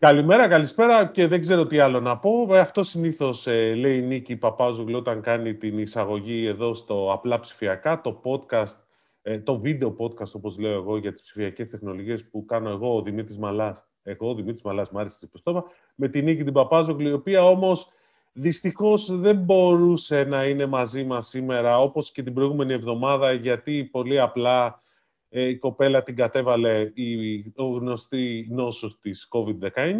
Καλημέρα, καλησπέρα και δεν ξέρω τι άλλο να πω. Ε, αυτό συνήθως ε, λέει η Νίκη Παπάζογλου όταν κάνει την εισαγωγή εδώ στο Απλά Ψηφιακά, το podcast, ε, το βίντεο podcast όπως λέω εγώ για τις ψηφιακές τεχνολογίες που κάνω εγώ, ο Δημήτρης Μαλάς. Εγώ, ο Δημήτρης Μαλάς, μ' άρεσε με την Νίκη την Παπάζογλου, η οποία όμως δυστυχώς δεν μπορούσε να είναι μαζί μας σήμερα, όπως και την προηγούμενη εβδομάδα, γιατί πολύ απλά ε, η κοπέλα την κατέβαλε η γνωστή νόσος της COVID-19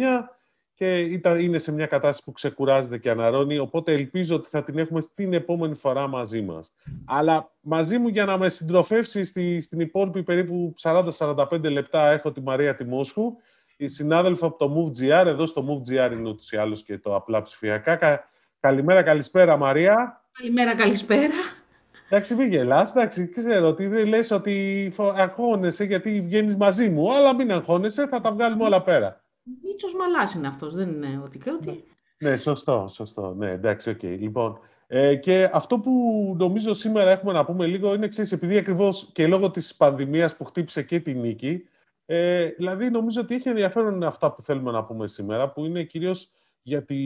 και ήταν, είναι σε μια κατάσταση που ξεκουράζεται και αναρώνει, οπότε ελπίζω ότι θα την έχουμε στην επόμενη φορά μαζί μας. Αλλά μαζί μου για να με συντροφεύσει στη, στην υπόλοιπη περίπου 40-45 λεπτά έχω τη Μαρία Τιμόσχου, η συνάδελφα από το MoveGR, εδώ στο MoveGR είναι ούτως ή άλλως και το απλά ψηφιακά. καλημέρα, καλησπέρα Μαρία. Καλημέρα, καλησπέρα. Εντάξει, μην γελάς, εντάξει, ξέρω ότι δεν λες ότι αγχώνεσαι γιατί βγαίνεις μαζί μου, αλλά μην αγχώνεσαι, θα τα βγάλουμε όλα πέρα. Μίτσος μαλάς είναι αυτός, δεν είναι ότι και ότι. Ναι, σωστό, σωστό. Ναι, εντάξει, οκ. Okay. Λοιπόν, ε, και αυτό που νομίζω σήμερα έχουμε να πούμε λίγο είναι, ξέρεις, επειδή ακριβώς και λόγω της πανδημίας που χτύπησε και τη νίκη, ε, δηλαδή νομίζω ότι έχει ενδιαφέρον αυτά που θέλουμε να πούμε σήμερα, που είναι κυρίως γιατί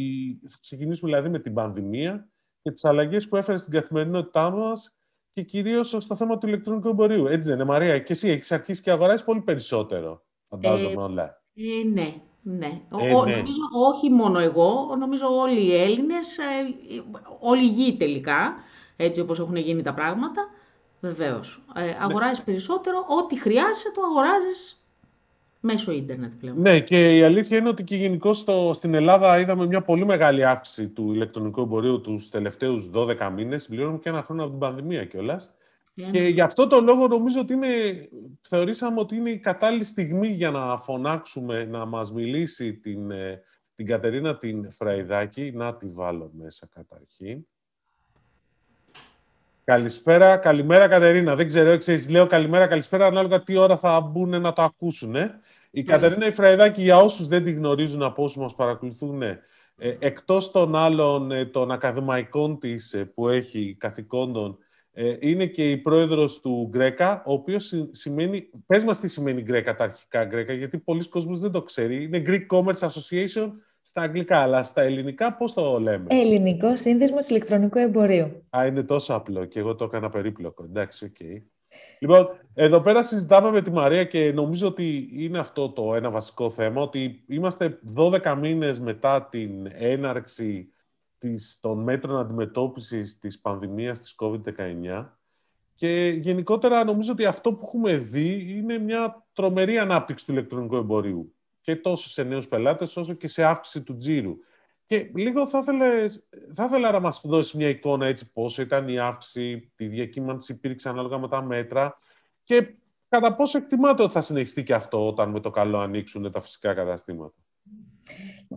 θα ξεκινήσουμε δηλαδή με την πανδημία και τις αλλαγές που έφερε στην καθημερινότητά μας και κυρίως στο θέμα του ηλεκτρονικού εμπορίου. Έτσι δεν είναι, Μαρία, και εσύ έχεις αρχίσει και αγοράζεις πολύ περισσότερο. Φαντάζομαι ε, όλα. Ε, ναι, ναι. Ε, ο, ναι. Νομίζω όχι μόνο εγώ, νομίζω όλοι οι Έλληνες, ε, όλοι οι γη τελικά, έτσι όπως έχουν γίνει τα πράγματα, βεβαίως. Ε, ναι. αγοράζεις περισσότερο, ό,τι χρειάζεσαι το αγοράζεις μέσω ίντερνετ πλέον. Ναι, και η αλήθεια είναι ότι και γενικώ στην Ελλάδα είδαμε μια πολύ μεγάλη αύξηση του ηλεκτρονικού εμπορίου τους τελευταίους 12 μήνες. Συμπληρώνουμε και ένα χρόνο από την πανδημία κιόλας. Yeah. Και γι' αυτό το λόγο νομίζω ότι είναι, θεωρήσαμε ότι είναι η κατάλληλη στιγμή για να φωνάξουμε, να μας μιλήσει την, ε, την Κατερίνα την Φραϊδάκη. Να τη βάλω μέσα καταρχήν. Καλησπέρα, καλημέρα Κατερίνα. Δεν ξέρω, ξέρεις, λέω καλημέρα, καλησπέρα, ανάλογα τι ώρα θα μπουν να το ακούσουν. Ε. Η ναι. Κατερίνα Φραϊδάκη, για όσους δεν τη γνωρίζουν από όσους μας παρακολουθούν, ε, εκτός των άλλων ε, των ακαδημαϊκών της ε, που έχει καθηκόντων, ε, είναι και η πρόεδρος του GRECA, ο οποίος σημαίνει... Πες μας τι σημαίνει GRECA, τα αρχικά GRECA, γιατί πολλοί κόσμος δεν το ξέρει. Είναι Greek Commerce Association στα αγγλικά, αλλά στα ελληνικά πώς το λέμε; Ελληνικό Σύνδεσμο Ηλεκτρονικού Εμπορίου. Α, είναι τόσο απλό και εγώ το έκανα περίπλοκο. Εντάξει, ok. Okay. Λοιπόν, εδώ πέρα συζητάμε με τη Μαρία και νομίζω ότι είναι αυτό το ένα βασικό θέμα, ότι είμαστε 12 μήνες μετά την έναρξη της, των μέτρων αντιμετώπισης της πανδημίας της COVID-19 και γενικότερα νομίζω ότι αυτό που έχουμε δει είναι μια τρομερή ανάπτυξη του ηλεκτρονικού εμπορίου και τόσο σε νέους πελάτες όσο και σε αύξηση του τζίρου. Και λίγο θα, θέλες, θα ήθελα να μας δώσεις μια εικόνα έτσι πόσο ήταν η αύξηση, τη διακύμανση υπήρξε ανάλογα με τα μέτρα και κατά πόσο εκτιμάτε ότι θα συνεχιστεί και αυτό όταν με το καλό ανοίξουν τα φυσικά καταστήματα.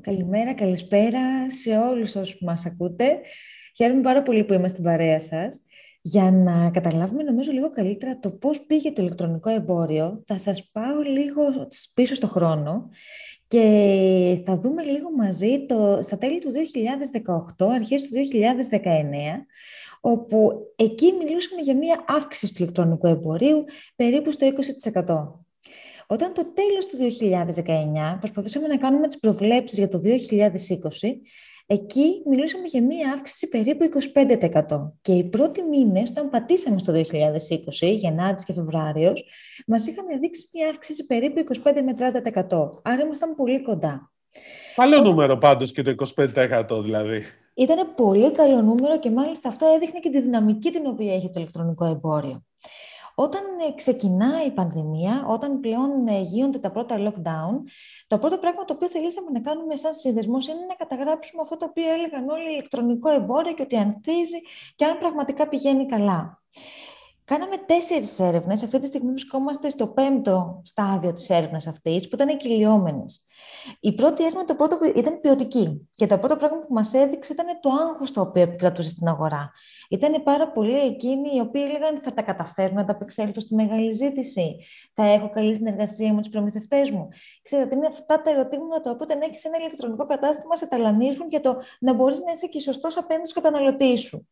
Καλημέρα, καλησπέρα σε όλους όσους μας ακούτε. Χαίρομαι πάρα πολύ που είμαι στην παρέα σας. Για να καταλάβουμε νομίζω λίγο καλύτερα το πώς πήγε το ηλεκτρονικό εμπόριο, θα σας πάω λίγο πίσω στο χρόνο και θα δούμε λίγο μαζί το, στα τέλη του 2018, αρχές του 2019, όπου εκεί μιλούσαμε για μία αύξηση του ηλεκτρονικού εμπορίου περίπου στο 20%. Όταν το τέλος του 2019 προσπαθούσαμε να κάνουμε τις προβλέψεις για το 2020, Εκεί μιλούσαμε για μία αύξηση περίπου 25%. Και οι πρώτοι μήνες, όταν πατήσαμε στο 2020, Γενάρης και Φεβρουάριος, μας είχαν δείξει μία αύξηση περίπου 25 με 30%. Άρα ήμασταν πολύ κοντά. Καλό νούμερο πάντως και το 25% δηλαδή. Ήταν πολύ καλό νούμερο και μάλιστα αυτό έδειχνε και τη δυναμική την οποία έχει το ηλεκτρονικό εμπόριο. Όταν ε, ξεκινάει η πανδημία, όταν πλέον ε, γίνονται τα πρώτα lockdown, το πρώτο πράγμα το οποίο θελήσαμε να κάνουμε σαν συνδεσμός είναι να καταγράψουμε αυτό το οποίο έλεγαν όλοι ηλεκτρονικό εμπόριο και ότι ανθίζει και αν πραγματικά πηγαίνει καλά. Κάναμε τέσσερις έρευνες. Αυτή τη στιγμή βρισκόμαστε στο πέμπτο στάδιο της έρευνας αυτής, που ήταν κυλιόμενε. Η πρώτη έρευνα το πρώτο, ήταν ποιοτική. Και το πρώτο πράγμα που μας έδειξε ήταν το άγχος το οποίο επικρατούσε στην αγορά. Ήταν πάρα πολλοί εκείνοι οι οποίοι έλεγαν θα τα καταφέρουν να τα απεξέλθω στη μεγάλη ζήτηση. Θα έχω καλή συνεργασία με τους προμηθευτές μου. Ξέρετε, είναι αυτά τα ερωτήματα τα οποία όταν έχεις ένα ηλεκτρονικό κατάστημα σε ταλανίζουν για το να μπορείς να είσαι και σωστός απέναντι στους καταναλωτή σου.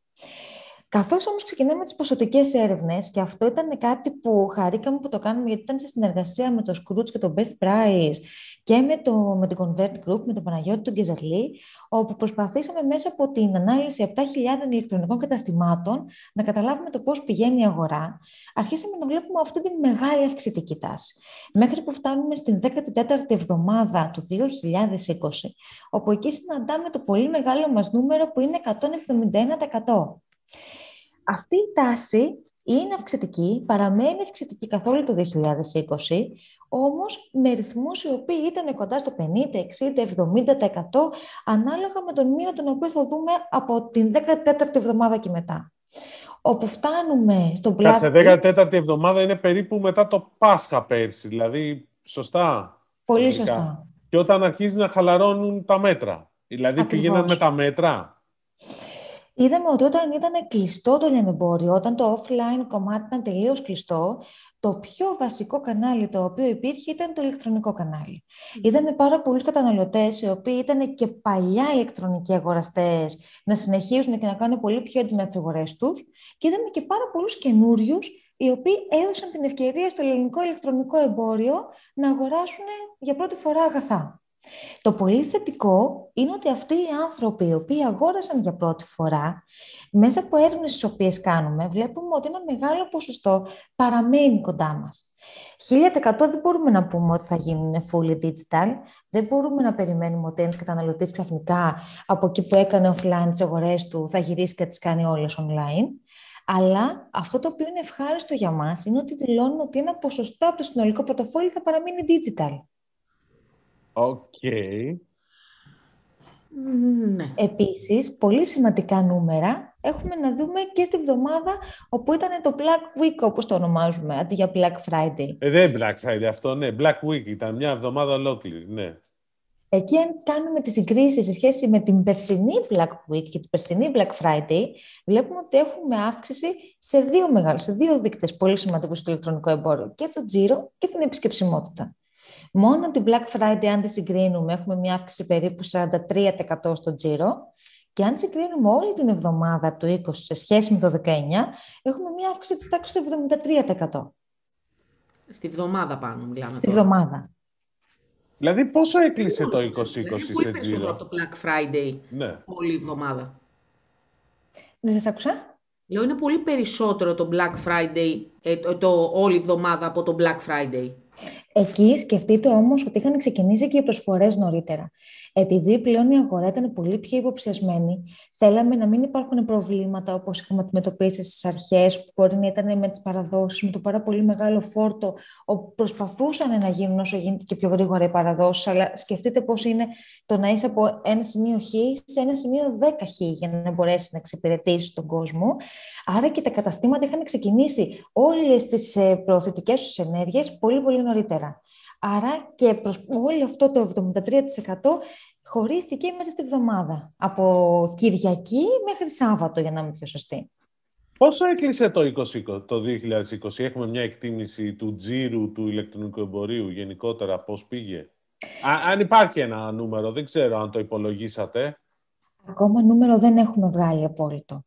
Καθώς όμως ξεκινάμε τις ποσοτικές έρευνες, και αυτό ήταν κάτι που χαρήκαμε που το κάνουμε, γιατί ήταν σε συνεργασία με το Scrooge και το Best Price και με, το, με το Convert Group, με τον Παναγιώτη του Γκεζαρλή, όπου προσπαθήσαμε μέσα από την ανάλυση 7.000 ηλεκτρονικών καταστημάτων να καταλάβουμε το πώς πηγαίνει η αγορά. Αρχίσαμε να βλέπουμε αυτή τη μεγάλη αυξητική τάση. Μέχρι που φτάνουμε στην 14η εβδομάδα του 2020, όπου εκεί συναντάμε το πολύ μεγάλο μας νούμερο που είναι 171%. Αυτή η τάση είναι αυξητική, παραμένει αυξητική καθ' όλο το 2020, όμως με ρυθμούς οι οποίοι ήταν κοντά στο 50, 60, 70% ανάλογα με τον μήνα τον οποίο θα δούμε από την 14η εβδομάδα και μετά. Όπου φτάνουμε στο Black Κάτσε, 14η εβδομάδα είναι περίπου μετά το Πάσχα πέρσι, δηλαδή σωστά. Πολύ σωστά. Και όταν αρχίζει να χαλαρώνουν τα μέτρα. Δηλαδή Ακριβώς. πήγαιναν με τα μέτρα είδαμε ότι όταν ήταν κλειστό το λιανεμπόριο, όταν το offline κομμάτι ήταν τελείως κλειστό, το πιο βασικό κανάλι το οποίο υπήρχε ήταν το ηλεκτρονικό κανάλι. Είδαμε πάρα πολλούς καταναλωτές, οι οποίοι ήταν και παλιά ηλεκτρονικοί αγοραστές, να συνεχίσουν και να κάνουν πολύ πιο έντονα τις αγορές τους. Και είδαμε και πάρα πολλούς καινούριους οι οποίοι έδωσαν την ευκαιρία στο ελληνικό ηλεκτρονικό εμπόριο να αγοράσουν για πρώτη φορά αγαθά. Το πολύ θετικό είναι ότι αυτοί οι άνθρωποι οι οποίοι αγόρασαν για πρώτη φορά, μέσα από έρευνες τις οποίες κάνουμε, βλέπουμε ότι ένα μεγάλο ποσοστό παραμένει κοντά μας. 1000% δεν μπορούμε να πούμε ότι θα γίνουν fully digital. Δεν μπορούμε να περιμένουμε ότι ένας καταναλωτής ξαφνικά από εκεί που έκανε offline τις αγορές του θα γυρίσει και τις κάνει όλες online. Αλλά αυτό το οποίο είναι ευχάριστο για μας είναι ότι δηλώνουν ότι ένα ποσοστό από το συνολικό πορτοφόλι θα παραμείνει digital. Ok. Ναι. Επίσης, πολύ σημαντικά νούμερα έχουμε να δούμε και στη βδομάδα όπου ήταν το Black Week, όπως το ονομάζουμε, αντί για Black Friday. Ε, δεν Black Friday αυτό, ναι. Black Week ήταν μια εβδομάδα ολόκληρη, ναι. Εκεί αν κάνουμε τις συγκρίσεις σε σχέση με την περσινή Black Week και την περσινή Black Friday, βλέπουμε ότι έχουμε αύξηση σε δύο μεγάλους, σε δύο δείκτες πολύ σημαντικούς στο ηλεκτρονικό εμπόριο, και το τζίρο και την επισκεψιμότητα. Μόνο την Black Friday, αν τη συγκρίνουμε, έχουμε μια αύξηση περίπου 43% στο τζίρο. Και αν συγκρίνουμε όλη την εβδομάδα του 20 σε σχέση με το 19, έχουμε μια αύξηση της τάξης του 73%. Στη βδομάδα πάνω μιλάμε. Στη βδομάδα. Δηλαδή πόσο έκλεισε το 2020 σε τζίρο; από το Black Friday ναι. όλη η εβδομάδα. Δεν σας άκουσα. Λέω είναι πολύ περισσότερο το Black Friday, ε, το, το, όλη η εβδομάδα από το Black Friday. Εκεί σκεφτείτε όμως ότι είχαν ξεκινήσει και οι προσφορές νωρίτερα. Επειδή πλέον η αγορά ήταν πολύ πιο υποψιασμένη, θέλαμε να μην υπάρχουν προβλήματα όπως είχαμε αντιμετωπίσει στις αρχές, που μπορεί να ήταν με τις παραδόσεις, με το πάρα πολύ μεγάλο φόρτο, όπου προσπαθούσαν να γίνουν όσο γίνεται και πιο γρήγορα οι παραδόσεις, αλλά σκεφτείτε πώς είναι το να είσαι από ένα σημείο χ σε ένα σημείο 10 χ για να μπορέσεις να εξυπηρετήσεις τον κόσμο. Άρα και τα καταστήματα είχαν ξεκινήσει όλες τις ε, προωθητικές τους ενέργειες πολύ πολύ νωρίτερα. Άρα και προς όλο αυτό το 73% χωρίστηκε μέσα στη βδομάδα. Από Κυριακή μέχρι Σάββατο, για να είμαι πιο σωστή. Πόσο έκλεισε το, 2020, το 2020, έχουμε μια εκτίμηση του τζίρου του ηλεκτρονικού εμπορίου γενικότερα, πώς πήγε; Α, αν υπάρχει ένα νούμερο, δεν ξέρω αν το υπολογίσατε. Ακόμα νούμερο δεν έχουμε βγάλει απόλυτο.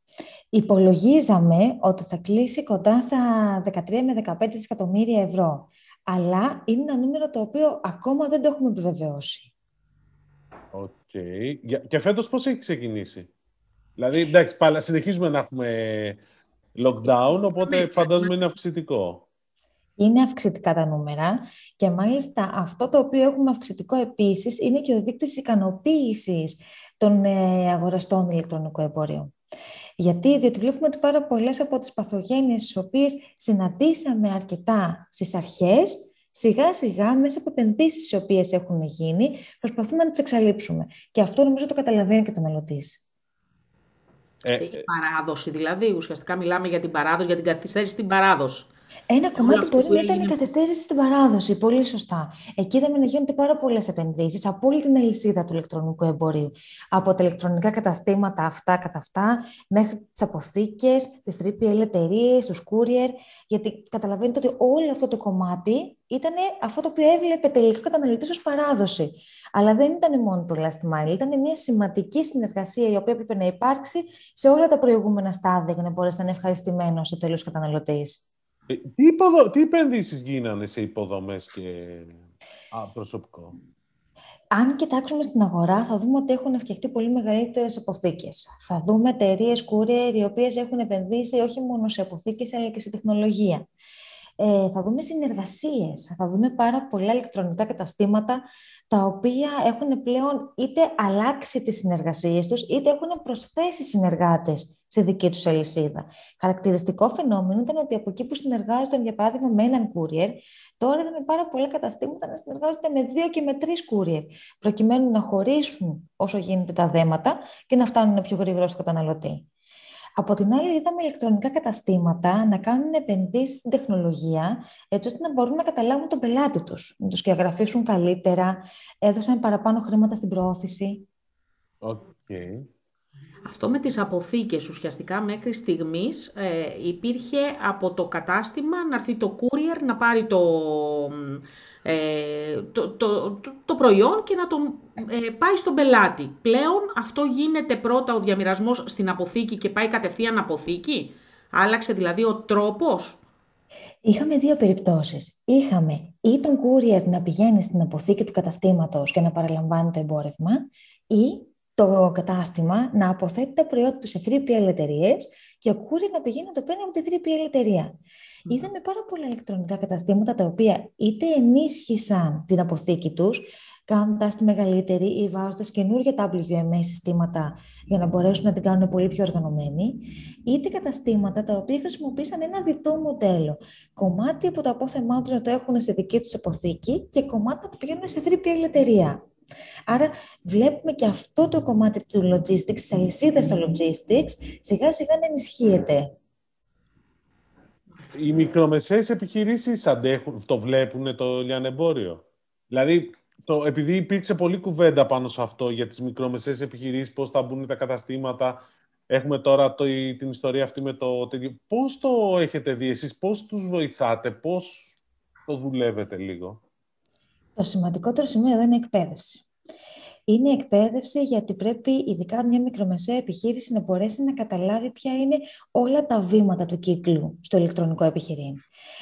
Υπολογίζαμε ότι θα κλείσει κοντά στα 13 με 15 δισεκατομμύρια ευρώ αλλά είναι ένα νούμερο το οποίο ακόμα δεν το έχουμε επιβεβαιώσει. Ok. Okay. Και φέτος πώς έχει ξεκινήσει; Δηλαδή, εντάξει, πάλι συνεχίζουμε να έχουμε lockdown, οπότε φαντάζομαι είναι αυξητικό. Είναι αυξητικά τα νούμερα και μάλιστα αυτό το οποίο έχουμε αυξητικό επίσης είναι και ο δείκτης ικανοποίησης των ε, αγοραστών ηλεκτρονικού εμπορίου. Γιατί, διότι βλέπουμε ότι πάρα πολλές από τις παθογένειες τις οποίες συναντήσαμε αρκετά στις αρχές, σιγά σιγά μέσα από επενδύσεις οι οποίες έχουν γίνει, προσπαθούμε να τις εξαλείψουμε. Και αυτό νομίζω το καταλαβαίνει και το μελλοντή. Ε, η παράδοση δηλαδή, ουσιαστικά μιλάμε για την παράδοση, για την καθυστέρηση στην παράδοση. Ένα κομμάτι μπορεί να ήταν η καθυστέρηση στην παράδοση. Πολύ σωστά. Εκεί είδαμε να γίνονται πάρα πολλές επενδύσεις από όλη την αλυσίδα του ηλεκτρονικού εμπορίου. Από τα ηλεκτρονικά καταστήματα αυτά καθ' αυτά, μέχρι τις αποθήκες, τις 3PL εταιρείες, τους courier. Γιατί καταλαβαίνετε ότι όλο αυτό το κομμάτι ήταν αυτό το οποίο έβλεπε τελικά καταναλωτής ως παράδοση. Αλλά δεν ήταν μόνο το last mile, ήταν μια σημαντική συνεργασία η οποία έπρεπε να υπάρξει σε όλα τα προηγούμενα στάδια για να μπορέσει να είναι ευχαριστημένος στο τέλος καταναλωτής. Ε, τι, υποδο... τι επενδύσεις γίνανε σε υποδομές και Α, προσωπικό; Αν κοιτάξουμε στην αγορά, θα δούμε ότι έχουν φτιαχτεί πολύ μεγαλύτερες αποθήκες. Θα δούμε εταιρείες courier οι οποίες έχουν επενδύσει όχι μόνο σε αποθήκες, αλλά και σε τεχνολογία. Ε, θα δούμε συνεργασίες, θα δούμε πάρα πολλά ηλεκτρονικά καταστήματα τα οποία έχουν πλέον είτε αλλάξει τις συνεργασίες τους, είτε έχουν προσθέσει συνεργάτες στη δική τους αλυσίδα. Χαρακτηριστικό φαινόμενο ήταν ότι από εκεί που συνεργάζονταν, για παράδειγμα, με έναν courier, τώρα είδαμε πάρα πολλά καταστήματα να συνεργάζονται με δύο και με τρεις courier, προκειμένου να χωρίσουν όσο γίνεται τα δέματα και να φτάνουν πιο γρήγορα στο καταναλωτή. Από την άλλη, είδαμε ηλεκτρονικά καταστήματα να κάνουν επενδύσεις στην τεχνολογία, έτσι ώστε να μπορούν να καταλάβουν τον πελάτη τους, να τους διαγραφήσουν καλύτερα, έδωσαν παραπάνω χρήματα στην προώθηση. Okay. Αυτό με τις αποθήκες ουσιαστικά μέχρι στιγμής ε, υπήρχε από το κατάστημα να έρθει το courier να πάρει το, ε, το, το, το, προϊόν και να το ε, πάει στον πελάτη. Πλέον αυτό γίνεται πρώτα ο διαμοιρασμός στην αποθήκη και πάει κατευθείαν αποθήκη. Άλλαξε δηλαδή ο τρόπος. Είχαμε δύο περιπτώσεις. Είχαμε ή τον courier να πηγαίνει στην αποθήκη του καταστήματος και να παραλαμβάνει το εμπόρευμα ή το κατάστημα να αποθέτει τα προϊόντα του σε 3PL εταιρείες και ο courier να πηγαίνει να το παίρνει από τη 3PL εταιρεία. Mm. Είδαμε πάρα πολλά ηλεκτρονικά καταστήματα τα οποία είτε ενίσχυσαν την αποθήκη τους, κάνοντας τη μεγαλύτερη ή βάζοντας καινούργια WMS συστήματα για να μπορέσουν να την κάνουν πολύ πιο οργανωμένη, είτε καταστήματα τα οποία χρησιμοποίησαν ένα διτό μοντέλο. Κομμάτι από το απόθεμά τους να το έχουν σε δική τους αποθήκη και κομμάτι που πηγαίνουν σε 3PL εταιρεία. Άρα βλέπουμε και αυτό το κομμάτι του logistics, της αλυσίδας στο logistics, σιγά σιγά να ενισχύεται. Οι μικρομεσαίες επιχειρήσεις αντέχουν, το βλέπουν το λιανεμπόριο. Δηλαδή, το, επειδή υπήρξε πολλή κουβέντα πάνω σε αυτό για τις μικρομεσαίες επιχειρήσεις, πώς θα μπουν τα καταστήματα, έχουμε τώρα το, την ιστορία αυτή με το τέτοιο. Πώς το έχετε δει εσείς, πώς τους βοηθάτε, πώς το δουλεύετε λίγο; Το σημαντικότερο σημείο εδώ είναι η εκπαίδευση. Είναι η εκπαίδευση γιατί πρέπει ειδικά μια μικρομεσαία επιχείρηση να μπορέσει να καταλάβει ποια είναι όλα τα βήματα του κύκλου στο ηλεκτρονικό επιχειρήν.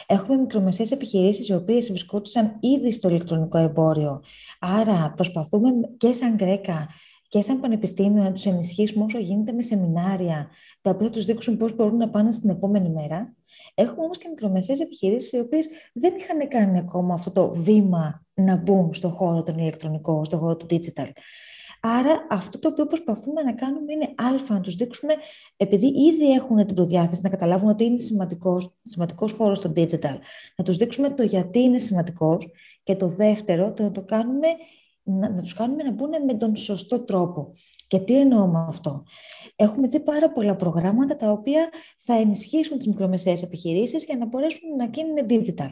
Έχουμε μικρομεσαίες επιχειρήσεις οι οποίες βρισκόντουσαν ήδη στο ηλεκτρονικό εμπόριο. Άρα προσπαθούμε και σαν Γκρέκα και σαν πανεπιστήμιο να τους ενισχύσουμε όσο γίνεται με σεμινάρια, τα οποία θα τους δείξουν πώς μπορούν να πάνε στην επόμενη μέρα. Έχουμε όμως και μικρομεσαίες επιχειρήσεις οι οποίες δεν είχαν κάνει ακόμα αυτό το βήμα να μπουν στον χώρο τον ηλεκτρονικό, στον χώρο του digital. Άρα αυτό το οποίο προσπαθούμε να κάνουμε είναι α, να τους δείξουμε, επειδή ήδη έχουν την προδιάθεση να καταλάβουν ότι είναι σημαντικός, σημαντικός χώρος στο digital, να τους δείξουμε το γιατί είναι σημαντικός και το δεύτερο, το να το κάνουμε να, να τους κάνουμε να μπουν με τον σωστό τρόπο. Και τι εννοώ με αυτό; Έχουμε δει πάρα πολλά προγράμματα τα οποία θα ενισχύσουν τις μικρομεσαίες επιχειρήσεις για να μπορέσουν να γίνουν digital.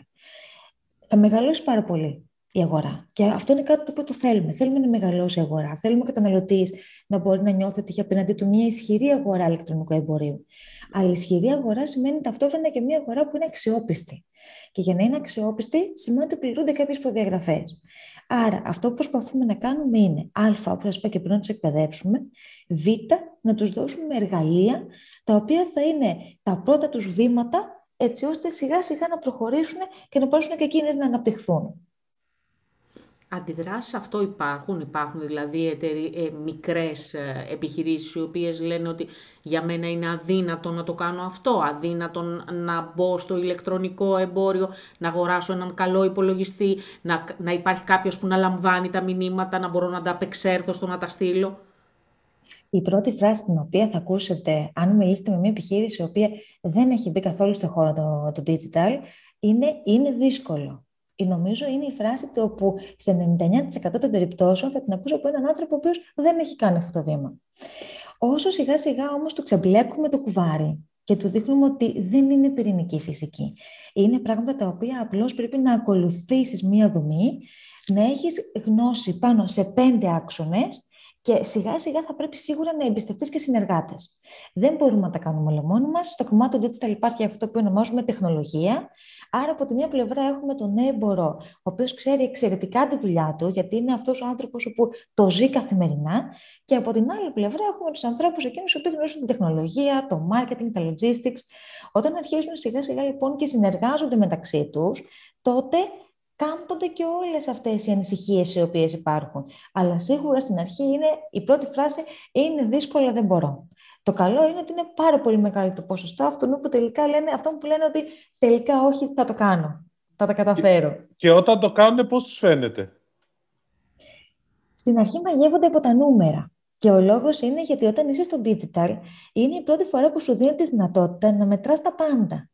Θα μεγαλώσει πάρα πολύ η αγορά. Και αυτό είναι κάτι το οποίο το θέλουμε. Θέλουμε να μεγαλώσει η αγορά. Θέλουμε ο καταναλωτής να μπορεί να νιώθει ότι έχει απέναντί του μια ισχυρή αγορά ηλεκτρονικού εμπορίου. Αλλά ισχυρή αγορά σημαίνει ταυτόχρονα και μια αγορά που είναι αξιόπιστη. Και για να είναι αξιόπιστη, σημαίνει ότι πληρούνται κάποιες προδιαγραφές. Άρα, αυτό που προσπαθούμε να κάνουμε είναι Α, όπως σας είπα και πριν, να τους εκπαιδεύσουμε, Β, να τους δώσουμε εργαλεία τα οποία θα είναι τα πρώτα τους βήματα, έτσι ώστε σιγά σιγά να προχωρήσουν και να μπορέσουν και εκείνες να αναπτυχθούν. Αντιδράσεις αυτό υπάρχουν, υπάρχουν δηλαδή εταιρεί, ε, μικρές ε, επιχειρήσεις οι οποίες λένε ότι για μένα είναι αδύνατο να το κάνω αυτό, αδύνατο να μπω στο ηλεκτρονικό εμπόριο, να αγοράσω έναν καλό υπολογιστή, να, να υπάρχει κάποιος που να λαμβάνει τα μηνύματα, να μπορώ να τα απεξέρθω στο να τα στείλω. Η πρώτη φράση την οποία θα ακούσετε, αν μιλήσετε με μια επιχείρηση η οποία δεν έχει μπει καθόλου στο χώρο το, το digital, είναι «είναι δύσκολο» νομίζω είναι η φράση του όπου σε 99% των περιπτώσεων θα την ακούσω από έναν άνθρωπο ο οποίος δεν έχει κάνει αυτό το βήμα. Όσο σιγά σιγά όμως το ξεμπλέκουμε το κουβάρι και του δείχνουμε ότι δεν είναι πυρηνική φυσική. Είναι πράγματα τα οποία απλώς πρέπει να ακολουθήσεις μία δομή, να έχεις γνώση πάνω σε πέντε άξονες και σιγά σιγά θα πρέπει σίγουρα να εμπιστευτείς και συνεργάτες. Δεν μπορούμε να τα κάνουμε όλα μόνοι μας. Στο κομμάτι του digital υπάρχει αυτό που ονομάζουμε τεχνολογία. Άρα, από τη μία πλευρά έχουμε τον έμπορο, ο οποίος ξέρει εξαιρετικά τη δουλειά του, γιατί είναι αυτός ο άνθρωπος που το ζει καθημερινά. Και από την άλλη πλευρά έχουμε τους ανθρώπους εκείνους που γνωρίζουν την τεχνολογία, το marketing, τα logistics. Όταν αρχίζουν σιγά σιγά λοιπόν και συνεργάζονται μεταξύ τους, τότε κάμπτονται και όλες αυτές οι ανησυχίες οι οποίες υπάρχουν. Αλλά σίγουρα στην αρχή είναι, η πρώτη φράση είναι δύσκολο, δεν μπορώ. Το καλό είναι ότι είναι πάρα πολύ μεγάλο το ποσοστό αυτών που τελικά λένε, αυτό που λένε ότι τελικά όχι, θα το κάνω. Θα τα καταφέρω. Και, και όταν το κάνουν, πώς τους φαίνεται; Στην αρχή μαγεύονται από τα νούμερα. Και ο λόγος είναι γιατί όταν είσαι στο digital, είναι η πρώτη φορά που σου δίνει τη δυνατότητα να μετράς τα πάντα.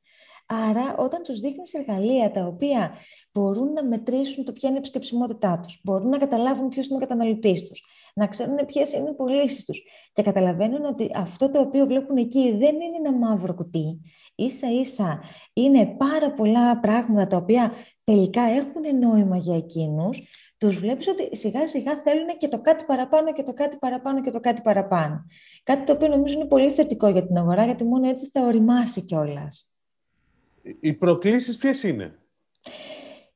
Άρα, όταν τους δείχνεις εργαλεία τα οποία μπορούν να μετρήσουν το ποια είναι η επισκεψιμότητά τους, μπορούν να καταλάβουν ποιος είναι ο καταναλωτής τους, να ξέρουν ποιες είναι οι πωλήσεις τους και καταλαβαίνουν ότι αυτό το οποίο βλέπουν εκεί δεν είναι ένα μαύρο κουτί. σα ίσα είναι πάρα πολλά πράγματα τα οποία τελικά έχουν νόημα για εκείνους. Τους βλέπεις ότι σιγά σιγά θέλουν και το κάτι παραπάνω και το κάτι παραπάνω και το κάτι παραπάνω. Κάτι το οποίο νομίζω είναι πολύ θετικό για την αγορά, γιατί μόνο έτσι θα οριμάσει κιόλας. Οι προκλήσεις ποιες είναι;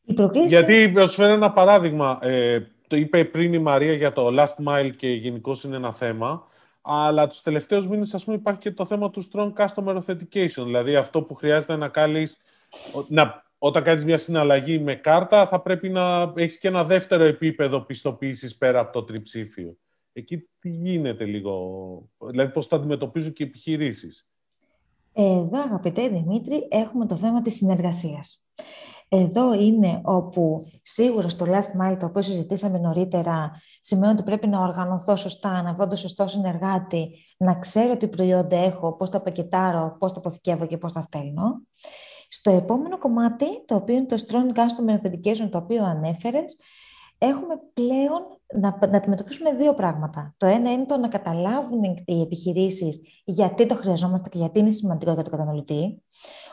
Οι προκλήσεις... Γιατί, θα σου φέρω ένα παράδειγμα. Ε, το είπε πριν η Μαρία για το last mile και γενικώ είναι ένα θέμα. Αλλά τους τελευταίους μήνες, ας πούμε, υπάρχει και το θέμα του strong customer authentication. Δηλαδή, αυτό που χρειάζεται να κάνεις... Να, όταν κάνεις μια συναλλαγή με κάρτα, θα πρέπει να έχεις και ένα δεύτερο επίπεδο πιστοποίησης πέρα από το τριψήφιο. Εκεί τι γίνεται λίγο... Δηλαδή, πώς το αντιμετωπίζουν και οι επιχειρήσεις. Εδώ, αγαπητέ Δημήτρη, έχουμε το θέμα της συνεργασίας. Εδώ είναι όπου σίγουρα στο last mile, το οποίο συζητήσαμε νωρίτερα, σημαίνει ότι πρέπει να οργανωθώ σωστά, να βρω το σωστό συνεργάτη, να ξέρω τι προϊόντα έχω, πώς τα πακετάρω, πώς τα αποθηκεύω και πώς τα στέλνω. Στο επόμενο κομμάτι, το οποίο είναι το Strong Customer Authentication, το οποίο ανέφερες, έχουμε πλέον να, να αντιμετωπίσουμε δύο πράγματα. Το ένα είναι το να καταλάβουν οι επιχειρήσεις γιατί το χρειαζόμαστε και γιατί είναι σημαντικό για τον καταναλωτή,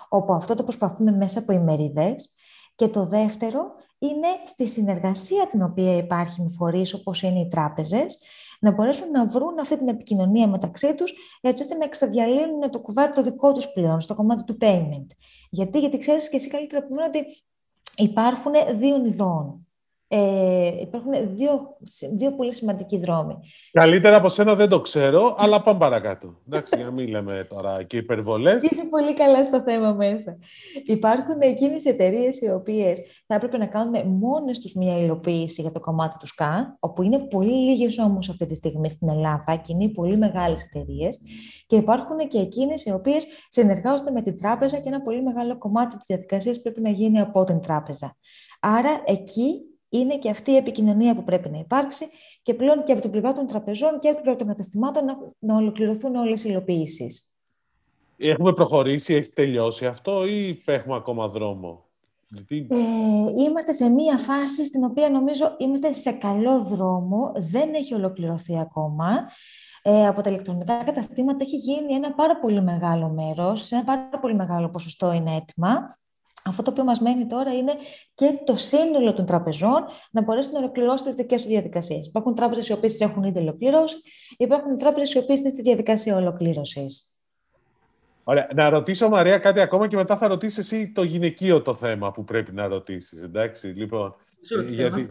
όπου αυτό το προσπαθούμε μέσα από ημερίδες. Και το δεύτερο είναι στη συνεργασία την οποία υπάρχει με φορείς όπως είναι οι τράπεζες, να μπορέσουν να βρουν αυτή την επικοινωνία μεταξύ τους, έτσι ώστε να εξαδιαλύνουν το κουβάρι το δικό τους πλέον, στο κομμάτι του payment. Γιατί, γιατί ξέρεις και εσύ καλύτερα από ότι υπάρχουν δύο ειδών ε, υπάρχουν δύο, δύο πολύ σημαντικοί δρόμοι. Καλύτερα από σένα δεν το ξέρω, αλλά πάμε παρακάτω. Εντάξει, για να μην λέμε τώρα και υπερβολές. Είσαι πολύ καλά στο θέμα μέσα. Υπάρχουν εκείνες οι εταιρείες οι οποίες θα έπρεπε να κάνουν μόνες τους μια υλοποίηση για το κομμάτι του ΣΚΑ, όπου είναι πολύ λίγες όμως αυτή τη στιγμή στην Ελλάδα και είναι πολύ μεγάλες εταιρείες. Και υπάρχουν και εκείνες οι οποίες συνεργάζονται με την τράπεζα και ένα πολύ μεγάλο κομμάτι της διαδικασίας πρέπει να γίνει από την τράπεζα. Άρα εκεί είναι και αυτή η επικοινωνία που πρέπει να υπάρξει και πλέον και από την πλευρά των τραπεζών και από την πλευρά των καταστημάτων να, να ολοκληρωθούν όλες οι υλοποιήσεις. Έχουμε προχωρήσει, έχει τελειώσει αυτό ή έχουμε ακόμα δρόμο; Ε, είμαστε σε μία φάση στην οποία νομίζω είμαστε σε καλό δρόμο, δεν έχει ολοκληρωθεί ακόμα. Ε, από τα ηλεκτρονικά καταστήματα έχει γίνει ένα πάρα πολύ μεγάλο μέρος, ένα πάρα πολύ μεγάλο ποσοστό είναι έτοιμα. Αυτό το οποίο μας μένει τώρα είναι και το σύνολο των τραπεζών να μπορέσουν να ολοκληρώσουν τις δικές τους διαδικασίες. Υπάρχουν τράπεζες οι οποίες έχουν ήδη ολοκληρώσει, υπάρχουν τράπεζες οι οποίες είναι στη διαδικασία ολοκλήρωσης. Ωραία. Να ρωτήσω, Μαρία, κάτι ακόμα και μετά θα ρωτήσεις εσύ το γυναικείο το θέμα που πρέπει να ρωτήσεις, εντάξει, λοιπόν. Γιατί...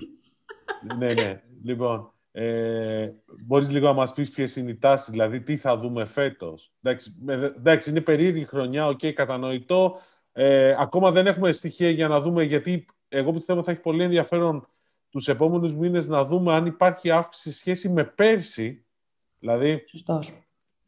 ναι, ναι. Λοιπόν, ε, μπορείς λίγο να μας πεις ποιες είναι οι τάσεις, δηλαδή τι θα δούμε φέτος. Εντάξει, εντάξει είναι περίεργη χρονιά, ok, okay, κατανοητό, ε, ακόμα δεν έχουμε στοιχεία για να δούμε, γιατί εγώ πιστεύω θα έχει πολύ ενδιαφέρον τους επόμενους μήνες να δούμε αν υπάρχει αύξηση σχέση με πέρσι. Δηλαδή, Σωστός.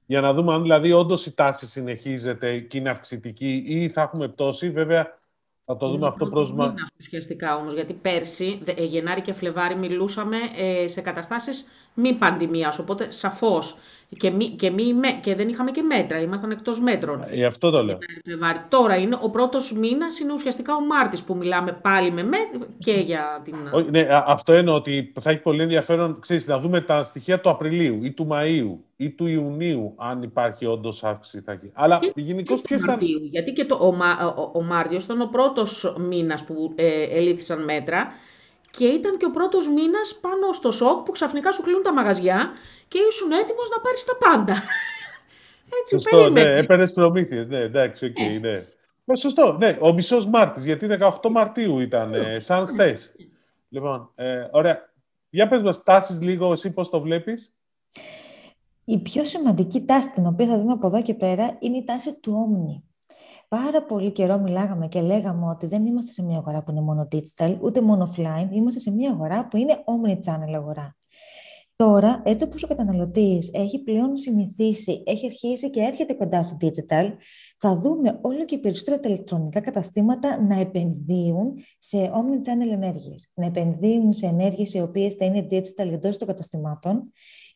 για να δούμε αν δηλαδή όντως η τάση συνεχίζεται και είναι αυξητική ή θα έχουμε πτώση. Βέβαια, θα το δούμε αυτό πρόσμα. ουσιαστικά όμως, γιατί πέρσι, ε, Γενάρη και Φλεβάρι, μιλούσαμε ε, σε καταστάσεις μη πανδημίας, οπότε σαφώς Και, μη, και, μη, και δεν είχαμε και μέτρα, ήμασταν εκτός μέτρων. Ε, αυτό το λέω. Τώρα είναι ο πρώτος μήνας, είναι ουσιαστικά ο Μάρτης που μιλάμε πάλι με μέτρα και για την... ναι, αυτό είναι ότι θα έχει πολύ ενδιαφέρον ξέρεις, να δούμε τα στοιχεία του Απριλίου ή του Μαΐου ή του Ιουνίου, αν υπάρχει όντως αύξηση. Θα... Αλλά γενικώς ποιε θα. Γιατί και το, ο, ο, ο Μάρτιος ήταν ο πρώτος μήνας που ε, ελήφθησαν μέτρα και ήταν και ο πρώτος μήνας πάνω στο σοκ που ξαφνικά σου κλείνουν τα μαγαζιά και ήσουν έτοιμος να πάρεις τα πάντα. Έτσι, Σωστό, ναι, έπαιρνες προμήθειες. Ναι, εντάξει, ok, okay, ναι. ναι. Σωστό, ναι. Ο μισός Μάρτης, γιατί 18 Μαρτίου ήταν, ε, σαν χθες. Λοιπόν, ε, ωραία. Για πες μας, τάσεις λίγο εσύ πώς το βλέπεις; Η πιο σημαντική τάση την οποία θα δούμε από εδώ και πέρα είναι η τάση του omni. Πάρα πολύ καιρό μιλάγαμε και λέγαμε ότι δεν είμαστε σε μια αγορά που είναι μόνο digital, ούτε μόνο offline, είμαστε σε μια αγορά που είναι omni-channel αγορά. Τώρα, έτσι όπως ο καταναλωτής έχει πλέον συνηθίσει, έχει αρχίσει και έρχεται κοντά στο digital, θα δούμε όλο και περισσότερα τα ηλεκτρονικά καταστήματα να επενδύουν σε omni-channel ενέργειες. Να επενδύουν σε ενέργειες οι οποίες θα είναι digital εντός των καταστημάτων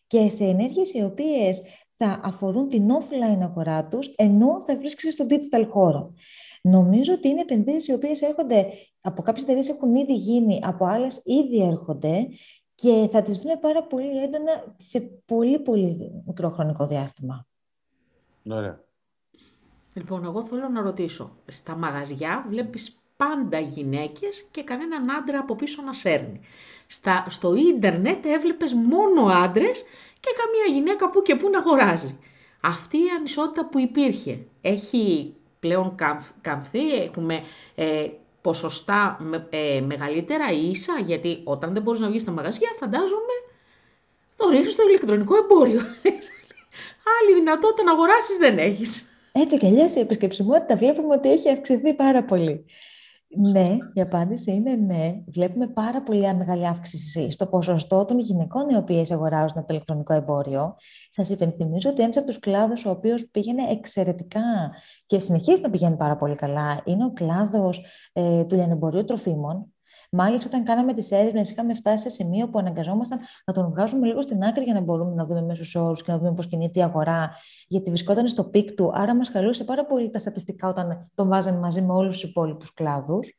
και σε ενέργειες οι οποίες θα αφορούν την offline αγορά τους, ενώ θα βρίσκεσαι στο digital χώρο. Νομίζω ότι είναι επενδύσεις οι οποίες έρχονται, από κάποιες εταιρείες έχουν ήδη γίνει, από άλλες ήδη έρχονται και θα τις δούμε πάρα πολύ έντονα σε πολύ πολύ μικρό χρονικό διάστημα. Ωραία. Λοιπόν, εγώ θέλω να ρωτήσω. Στα μαγαζιά βλέπεις πάντα γυναίκες και κανέναν άντρα από πίσω να σέρνει. Στα, στο ίντερνετ έβλεπες μόνο άντρες και καμία γυναίκα που και που να αγοράζει. Αυτή η ανισότητα που υπήρχε έχει πλέον καμφθεί, έχουμε ε, ποσοστά ε, μεγαλύτερα ή ίσα, γιατί όταν δεν μπορείς να βγεις στα μαγαζιά φαντάζομαι το ρίχνεις στο ηλεκτρονικό εμπόριο. Άλλη δυνατότητα να αγοράσεις δεν έχεις. Έτσι κι αλλιώς η επισκεψιμότητα βλέπουμε ότι έχει αυξηθεί πάρα πολύ. Ναι, η απάντηση είναι ναι. Βλέπουμε πάρα πολύ μεγάλη αύξηση στο ποσοστό των γυναικών οι οποίες αγοράζουν το ηλεκτρονικό εμπόριο. Σας υπενθυμίζω ότι ένας από τους κλάδους ο οποίος πήγαινε εξαιρετικά και συνεχίζει να πηγαίνει πάρα πολύ καλά είναι ο κλάδος ε, του λιανεμπορίου τροφίμων. Μάλιστα, όταν κάναμε τις έρευνες, είχαμε φτάσει σε σημείο που αναγκαζόμασταν να τον βγάζουμε λίγο στην άκρη για να μπορούμε να δούμε μέσους όρους και να δούμε πώς κινείται η αγορά, γιατί βρισκόταν στο peak του. Άρα, μας χαλούσε πάρα πολύ τα στατιστικά όταν τον βάζανε μαζί με όλους τους υπόλοιπους κλάδους.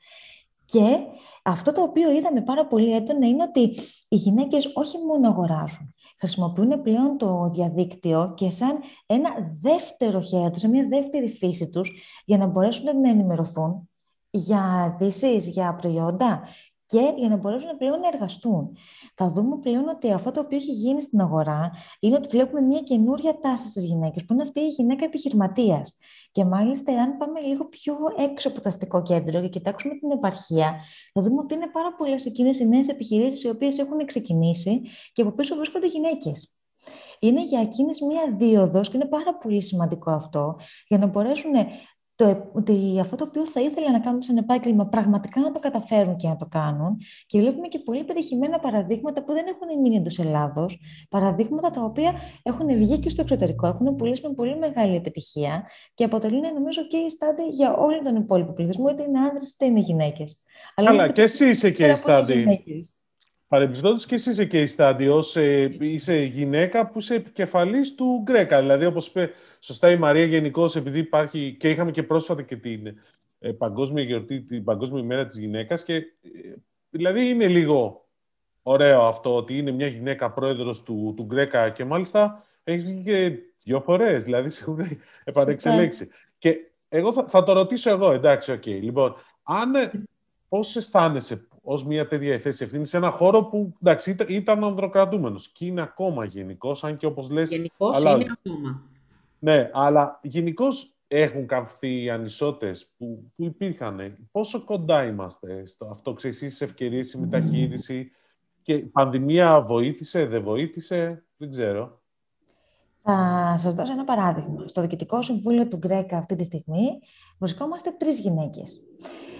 Και αυτό το οποίο είδαμε πάρα πολύ έντονα είναι ότι οι γυναίκες όχι μόνο αγοράζουν, χρησιμοποιούν πλέον το διαδίκτυο και σαν ένα δεύτερο χέρι τους, σε μια δεύτερη φύση τους, για να μπορέσουν να ενημερωθούν για ειδήσει, για προϊόντα και για να μπορέσουν πλέον να εργαστούν. Θα δούμε πλέον ότι αυτό το οποίο έχει γίνει στην αγορά είναι ότι βλέπουμε μια καινούρια τάση στις γυναίκες, που είναι αυτή η γυναίκα επιχειρηματίας. Και μάλιστα, αν πάμε λίγο πιο έξω από το αστικό κέντρο και κοιτάξουμε την επαρχία, θα δούμε ότι είναι πάρα πολλές εκείνες οι νέες επιχειρήσεις οι οποίες έχουν ξεκινήσει και από πίσω βρίσκονται γυναίκες. Είναι για εκείνες μία δίωδος και είναι πάρα πολύ σημαντικό αυτό για να μπορέσουν το, ότι αυτό το οποίο θα ήθελα να κάνουν σαν επάγγελμα πραγματικά να το καταφέρουν και να το κάνουν. Και βλέπουμε και πολύ πετυχημένα παραδείγματα που δεν έχουν μείνει εντός Ελλάδος. Παραδείγματα τα οποία έχουν βγει και στο εξωτερικό, έχουν πουλήσει με πολύ μεγάλη επιτυχία και αποτελούν, νομίζω, και η στάντη για όλο τον υπόλοιπο πληθυσμό, είτε είναι άνδρες είτε είναι γυναίκες. Αλλά και εσύ είσαι και η στάντη. Παρεμπιπτόντως και εσύ είσαι και η στάντη, ε, είσαι γυναίκα που είσαι επικεφαλής του Γκρέκα. Δηλαδή, όπως είπε Σωστά η Μαρία γενικώς, επειδή υπάρχει και είχαμε και πρόσφατα και την ε, παγκόσμια γιορτή, την παγκόσμια ημέρα της γυναίκας και ε, δηλαδή είναι λίγο ωραίο αυτό ότι είναι μια γυναίκα πρόεδρος του, του Γκρέκα και μάλιστα έχεις βγει και δύο φορές, δηλαδή σε έχουν επανεξελέξει. Και εγώ θα, θα, το ρωτήσω εγώ, εντάξει, ok. Okay. Λοιπόν, αν, ε, πώς αισθάνεσαι ως μια τέτοια θέση ευθύνης σε ένα χώρο που εντάξει, ήταν, ήταν ανδροκρατούμενος και είναι ακόμα γενικό, αν και όπως λες... Γενικώς είναι ακόμα. Ναι, αλλά γενικώς έχουν καμφθεί οι ανισότητες που, που υπήρχαν. Πόσο κοντά είμαστε στο αυτό, ξέρεις, στις ευκαιρίες, η μεταχείριση και η πανδημία βοήθησε, δεν βοήθησε, δεν ξέρω. Θα σας δώσω ένα παράδειγμα. Στο Διοικητικό Συμβούλιο του Γκρέκα αυτή τη στιγμή βρισκόμαστε τρεις γυναίκες.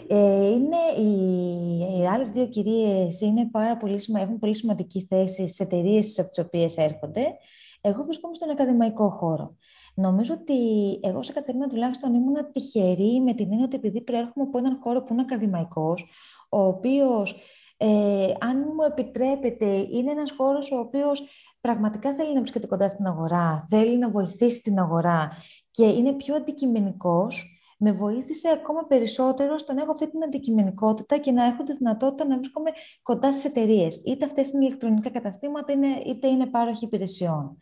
Ε, είναι οι, οι άλλες δύο κυρίες είναι πάρα πολύ, έχουν πολύ σημαντική θέση σε εταιρείες από τις οποίες έρχονται. Εγώ βρισκόμαι στον ακαδημαϊκό χώρο. Νομίζω ότι εγώ σε Κατερίνα τουλάχιστον ήμουν τυχερή με την έννοια ότι επειδή προέρχομαι από έναν χώρο που είναι ακαδημαϊκός, ο οποίος, ε, αν μου επιτρέπετε, είναι ένας χώρος ο οποίος πραγματικά θέλει να βρίσκεται κοντά στην αγορά, θέλει να βοηθήσει την αγορά και είναι πιο αντικειμενικός, με βοήθησε ακόμα περισσότερο στο να έχω αυτή την αντικειμενικότητα και να έχω τη δυνατότητα να βρίσκομαι κοντά στις εταιρείες. Είτε αυτές είναι ηλεκτρονικά καταστήματα, είτε είναι πάροχοι υπηρεσιών.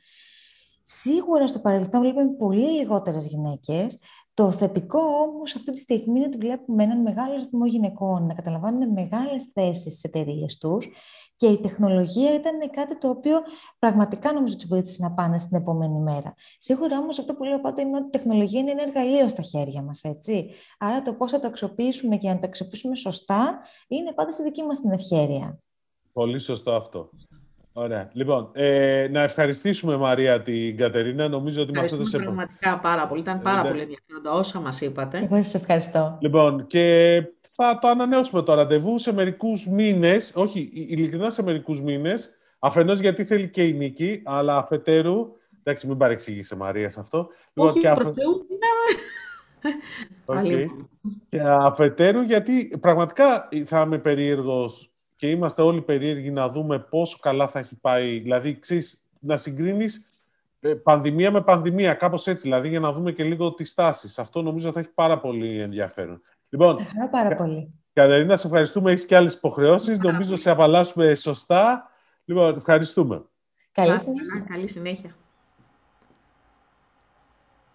Σίγουρα στο παρελθόν βλέπουμε πολύ λιγότερες γυναίκες. Το θετικό όμως αυτή τη στιγμή είναι ότι βλέπουμε έναν μεγάλο αριθμό γυναικών να καταλαμβάνουν μεγάλες θέσεις στις εταιρείες τους και η τεχνολογία ήταν κάτι το οποίο πραγματικά νομίζω τους βοήθησε να πάνε στην επόμενη μέρα. Σίγουρα όμως αυτό που λέω πάντα είναι ότι η τεχνολογία είναι ένα εργαλείο στα χέρια μας, έτσι. Άρα το πώς θα το αξιοποιήσουμε και να το αξιοποιήσουμε σωστά είναι πάντα στη δική μας την ευχέρεια. Πολύ σωστό αυτό. Ωραία. Λοιπόν, ε, να ευχαριστήσουμε Μαρία την Κατερίνα. Νομίζω ότι μας έδωσε... πραγματικά πάρα πολύ. Ήταν πάρα ε, ναι. πολύ ενδιαφέροντα όσα μας είπατε. Εγώ σας ευχαριστώ. Λοιπόν, και θα το ανανεώσουμε το ραντεβού σε μερικούς μήνες, όχι, ειλικρινά σε μερικούς μήνες, αφενός γιατί θέλει και η νίκη, αλλά αφετέρου, εντάξει μην παρεξηγήσει Μαρία σε αυτό. Λοιπόν, όχι, και αφε... okay. Και αφετέρου γιατί πραγματικά θα είμαι περίεργος και είμαστε όλοι περίεργοι να δούμε πόσο καλά θα έχει πάει. Δηλαδή, ξέρεις, να συγκρίνεις ε, πανδημία με πανδημία, κάπως έτσι, δηλαδή, για να δούμε και λίγο τις τάσεις. Αυτό νομίζω θα έχει πάρα πολύ ενδιαφέρον. Λοιπόν, θα πάρα πολύ. Κατερίνα, σε ευχαριστούμε. Έχεις και άλλες υποχρεώσεις. Νομίζω σε απαλλάσσουμε σωστά. Λοιπόν, ευχαριστούμε. Καλή συνέχεια. Καλή συνέχεια.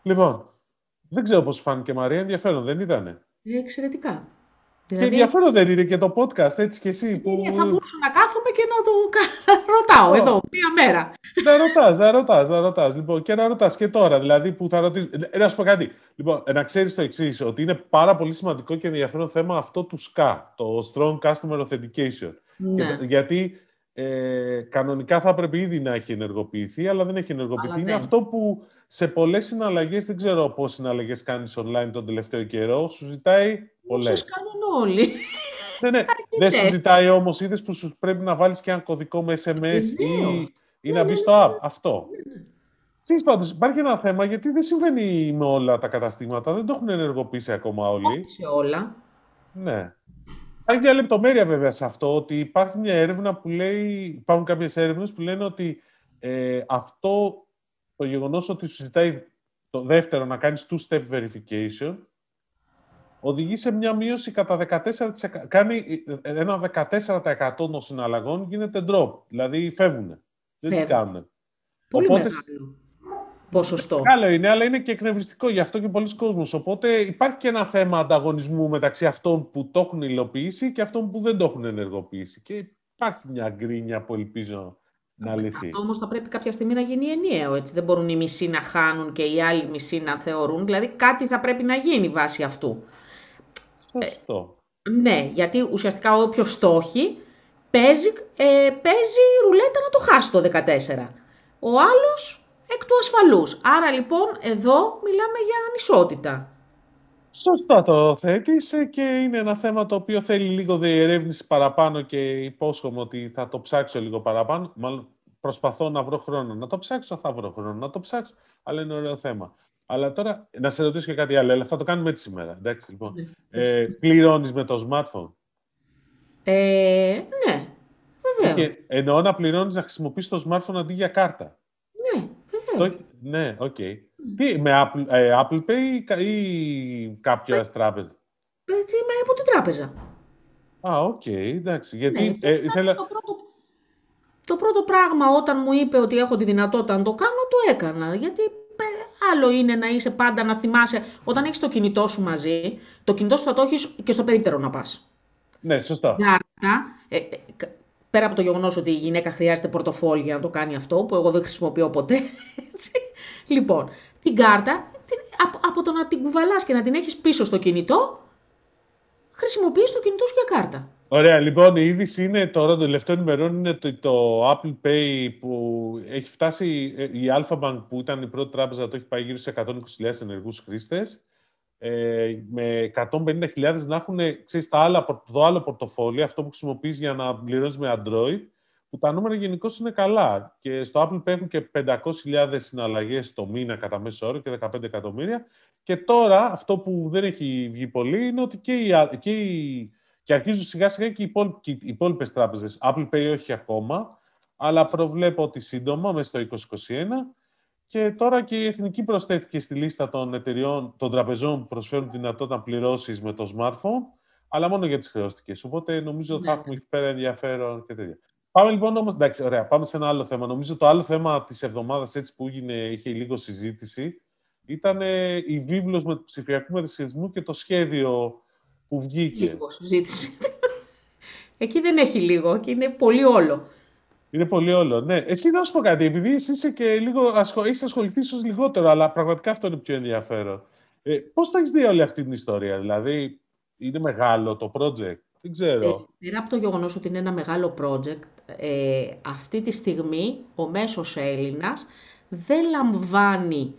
Λοιπόν, δεν ξέρω πώς φάνηκε Μαρία, ενδιαφέρον, δεν ήτανε; Εξαιρετικά. Δηλαδή... ενδιαφέρον δεν είναι και το podcast, έτσι και εσύ. Που... Θα μπορούσα να κάθομαι και να το ρωτάω εδώ, μία μέρα. Να ρωτάς, να ρωτάς, να ρωτάς. Λοιπόν, και να ρωτάς και τώρα, δηλαδή που θα ρωτήσω. Ε, να σου πω κάτι. Λοιπόν, να ξέρεις το εξής ότι είναι πάρα πολύ σημαντικό και ενδιαφέρον θέμα αυτό του SCA, το Strong Customer Authentication. Ναι. γιατί ε, κανονικά θα πρέπει ήδη να έχει ενεργοποιηθεί, αλλά δεν έχει ενεργοποιηθεί. είναι αυτό που σε πολλές συναλλαγές, δεν ξέρω πώς συναλλαγές κάνεις online τον τελευταίο καιρό, σου ζητάει πολλές. Σας κάνουν όλοι. Ναι, ναι. δεν σου ζητάει όμως, είδες που σου πρέπει να βάλεις και ένα κωδικό με SMS ή, ή να μπεις στο app. Αυτό. Εσείς πάντως, υπάρχει ένα θέμα, γιατί δεν συμβαίνει με όλα τα καταστήματα, δεν το έχουν ενεργοποιήσει ακόμα όλοι. Όχι σε όλα. Ναι. Υπάρχει μια λεπτομέρεια βέβαια σε αυτό, ότι υπάρχει μια έρευνα που λέει, υπάρχουν κάποιες έρευνες που λένε ότι ε, αυτό το γεγονός ότι σου ζητάει το δεύτερο να κάνεις two-step verification οδηγεί σε μια μείωση κατά 14%. Κάνει ένα 14% των συναλλαγών γίνεται drop, δηλαδή φεύγουν. Δεν τις κάνουν. Πολύ Οπότε, μεγάλο ποσοστό. Καλό είναι, αλλά είναι και εκνευριστικό γι' αυτό και πολλοί κόσμος. Οπότε υπάρχει και ένα θέμα ανταγωνισμού μεταξύ αυτών που το έχουν υλοποιήσει και αυτών που δεν το έχουν ενεργοποιήσει. Και υπάρχει μια γκρίνια που ελπίζω να λυθεί. Αυτό όμως θα πρέπει κάποια στιγμή να γίνει ενιαίο, έτσι. Δεν μπορούν οι μισοί να χάνουν και οι άλλοι μισοί να θεωρούν. Δηλαδή κάτι θα πρέπει να γίνει βάσει αυτού. Σωστό. Ε, ναι, γιατί ουσιαστικά όποιο στόχει παίζει, ε, παίζει ρουλέτα να το χάσει το 14. Ο άλλος εκ του ασφαλούς. Άρα λοιπόν εδώ μιλάμε για ανισότητα. Σωστά το θέτεις ε, και είναι ένα θέμα το οποίο θέλει λίγο διερεύνηση παραπάνω και υπόσχομαι ότι θα το ψάξω λίγο παραπάνω. Μάλλον προσπαθώ να βρω χρόνο να το ψάξω, θα βρω χρόνο να το ψάξω, αλλά είναι ωραίο θέμα. Αλλά τώρα, να σε ρωτήσω και κάτι άλλο, αλλά θα το κάνουμε έτσι σήμερα. Εντάξει, λοιπόν. Ναι. Ε, πληρώνεις με το smartphone; Ε, ναι, βεβαίως. Και εννοώ να πληρώνεις να χρησιμοποιείς το smartphone αντί για κάρτα. Ναι, βεβαίως. ναι, ok. Okay. Τι, με Apple, ε, Apple Pay ή κάποια ε, τράπεζα; Ε, με από την τράπεζα. Α, ok, okay, εντάξει. Γιατί ναι, ε, ήθελα... το, πρώτο, το πρώτο πράγμα όταν μου είπε ότι έχω τη δυνατότητα να το κάνω, το έκανα. Γιατί ε, άλλο είναι να είσαι πάντα να θυμάσαι. Όταν έχεις το κινητό σου μαζί, το κινητό σου θα το έχεις και στο περίπτερο να πας. Ναι, σωστά. ε, πέρα από το γεγονός ότι η γυναίκα χρειάζεται πορτοφόλι για να το κάνει αυτό, που εγώ δεν χρησιμοποιώ ποτέ. Έτσι. Λοιπόν, την κάρτα, από, από το να την κουβαλάς και να την έχεις πίσω στο κινητό, χρησιμοποιείς το κινητό σου για κάρτα. Ωραία, λοιπόν, η είδηση είναι τώρα των τελευταίων ημερών είναι το, το Apple Pay που έχει φτάσει ε, η Alpha που ήταν η πρώτη τράπεζα, το έχει πάει γύρω σε 120.000 ενεργούς χρήστες. Ε, με 150.000 να έχουν ξέρεις, τα άλλα, το άλλο πορτοφόλι, αυτό που χρησιμοποιείς για να πληρώνεις με Android, που τα νούμερα γενικώς είναι καλά. Και στο Apple Pay έχουν και 500.000 συναλλαγές το μήνα κατά μέσο όρο και 15 εκατομμύρια. Και τώρα αυτό που δεν έχει βγει πολύ είναι ότι και, οι, και, οι, και αρχίζουν σιγά σιγά και οι υπόλοιπες τράπεζες. Apple Pay όχι ακόμα, αλλά προβλέπω ότι σύντομα, μέσα στο 2021. Και τώρα και η Εθνική προσθέθηκε στη λίστα των εταιριών, των τραπεζών που προσφέρουν τη δυνατότητα να πληρώσεις με το smartphone, αλλά μόνο για τις χρεωστικέ. Οπότε νομίζω ότι θα ναι. έχουμε εκεί πέρα ενδιαφέρον και τέτοια. Πάμε λοιπόν όμως, εντάξει, ωραία, πάμε σε ένα άλλο θέμα. Νομίζω το άλλο θέμα της εβδομάδας έτσι που έγινε, είχε λίγο συζήτηση, ήταν η βίβλος με ψηφιακού μετασχετισμού και το σχέδιο που βγήκε. Λίγο συζήτηση. Εκεί δεν έχει λίγο και είναι πολύ όλο. Είναι πολύ όλο, ναι. Εσύ να σου πω κάτι, επειδή εσύ είσαι και λίγο ασχολ... έχεις ασχοληθεί ίσως λιγότερο, αλλά πραγματικά αυτό είναι πιο ενδιαφέρον. Ε, πώς το έχεις δει όλη αυτή την ιστορία, δηλαδή είναι μεγάλο το project, δεν ξέρω. Ε, πέρα από το γεγονός ότι είναι ένα μεγάλο project, ε, αυτή τη στιγμή ο μέσος Έλληνας δεν λαμβάνει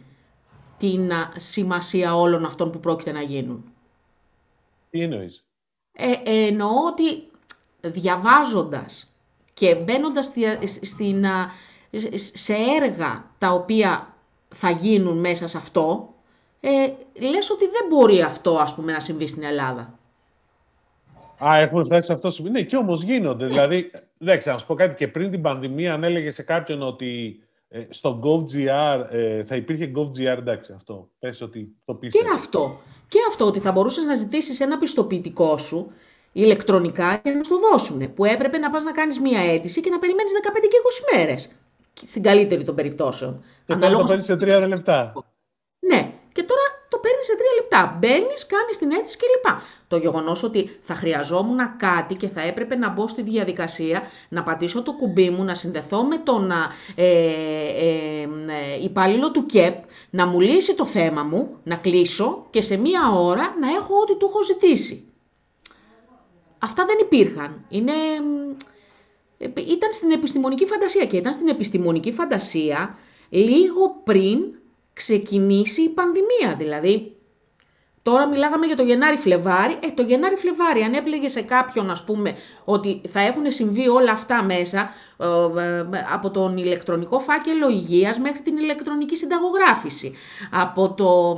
την σημασία όλων αυτών που πρόκειται να γίνουν. Τι εννοείς; Ε, εννοώ ότι διαβάζοντας και μπαίνοντας στην, σε έργα τα οποία θα γίνουν μέσα σε αυτό, ε, λες ότι δεν μπορεί αυτό ας πούμε, να συμβεί στην Ελλάδα. Α, έχουμε φτάσει σε αυτό. Ναι, και όμως γίνονται. Ναι. Δηλαδή, δεν ξέρω, να σου πω κάτι και πριν την πανδημία, αν έλεγες σε κάποιον ότι ε, στο GovGR ε, θα υπήρχε GovGR, εντάξει, αυτό. Πες ότι το πίστευες. Και αυτό. Και αυτό, ότι θα μπορούσες να ζητήσεις ένα πιστοποιητικό σου ηλεκτρονικά και να σου το δώσουν. Που έπρεπε να πας να κάνεις μία αίτηση και να περιμένεις 15 και 20 μέρες. Στην καλύτερη των περιπτώσεων. Και τώρα το παίρνεις σε 30 λεπτά. Ναι. Και τώρα το παίρνει σε τρία λεπτά. Μπαίνεις, κάνεις την αίτηση κλπ. Το γεγονός ότι θα χρειαζόμουν κάτι και θα έπρεπε να μπω στη διαδικασία, να πατήσω το κουμπί μου, να συνδεθώ με τον ε, ε, ε, υπάλληλο του ΚΕΠ, να μου λύσει το θέμα μου, να κλείσω και σε μία ώρα να έχω ό,τι του έχω ζητήσει. Αυτά δεν υπήρχαν. Είναι, ήταν στην επιστημονική φαντασία και ήταν στην επιστημονική φαντασία λίγο πριν ξεκινήσει η πανδημία. Δηλαδή, τώρα μιλάγαμε για το Γενάρη-Φλεβάρι. Ε, το Γενάρη-Φλεβάρι, αν έπλεγε σε κάποιον, ας πούμε, ότι θα έχουν συμβεί όλα αυτά μέσα, ε, ε, από τον ηλεκτρονικό φάκελο υγείας μέχρι την ηλεκτρονική συνταγογράφηση. Από, το,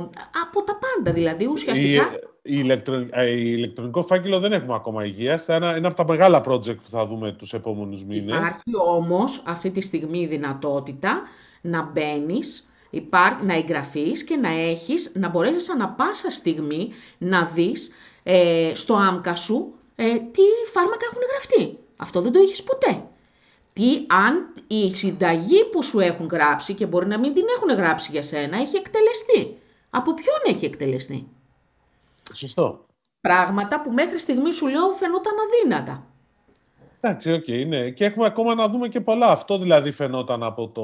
από τα πάντα, δηλαδή, ουσιαστικά... Η, ηλεκτρο, ηλεκτρονικό φάκελο δεν έχουμε ακόμα υγεία. Θα ένα, ένα από τα μεγάλα project που θα δούμε τους επόμενους μήνες. Υπάρχει όμως αυτή τη στιγμή η δυνατότητα να μπαίνεις Υπάρχει, να εγγραφείς και να έχεις, να μπορέσεις ανα πάσα στιγμή να δεις ε, στο άμκα σου ε, τι φάρμακα έχουν γραφτεί. Αυτό δεν το έχεις ποτέ. Τι αν η συνταγή που σου έχουν γράψει και μπορεί να μην την έχουν γράψει για σένα έχει εκτελεστεί. Από ποιον έχει εκτελεστεί; Σωστό. Πράγματα που μέχρι στιγμής σου λέω φαινόταν αδύνατα. Εντάξει, ok, okay, ναι. Και έχουμε ακόμα να δούμε και πολλά. Αυτό δηλαδή φαινόταν από το,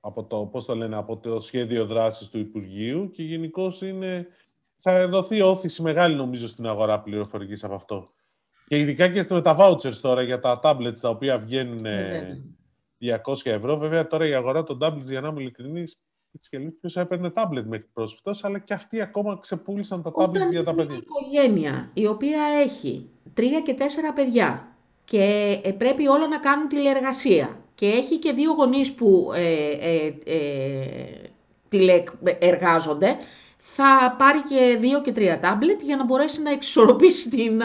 από το, πώς το, λένε, από το σχέδιο δράσης του Υπουργείου και γενικώ είναι, θα δοθεί ώθηση μεγάλη νομίζω στην αγορά πληροφορικής από αυτό. Και ειδικά και με τα vouchers τώρα για τα tablets τα οποία βγαίνουν 200 ναι, ευρώ. Βέβαια τώρα η αγορά των tablets, για να είμαι ειλικρινής, έτσι και λίγο ποιος έπαιρνε tablet μέχρι προσφάτως, αλλά και αυτοί ακόμα ξεπούλησαν τα tablets για τα παιδιά. Μια οικογένεια η οποία έχει τρία και τέσσερα παιδιά και ε, πρέπει όλο να κάνουν τηλεεργασία και έχει και δύο γονείς που ε, ε, ε, τηλεεργάζονται, θα πάρει και δύο και τρία τάμπλετ για να μπορέσει να εξισορροπήσει την...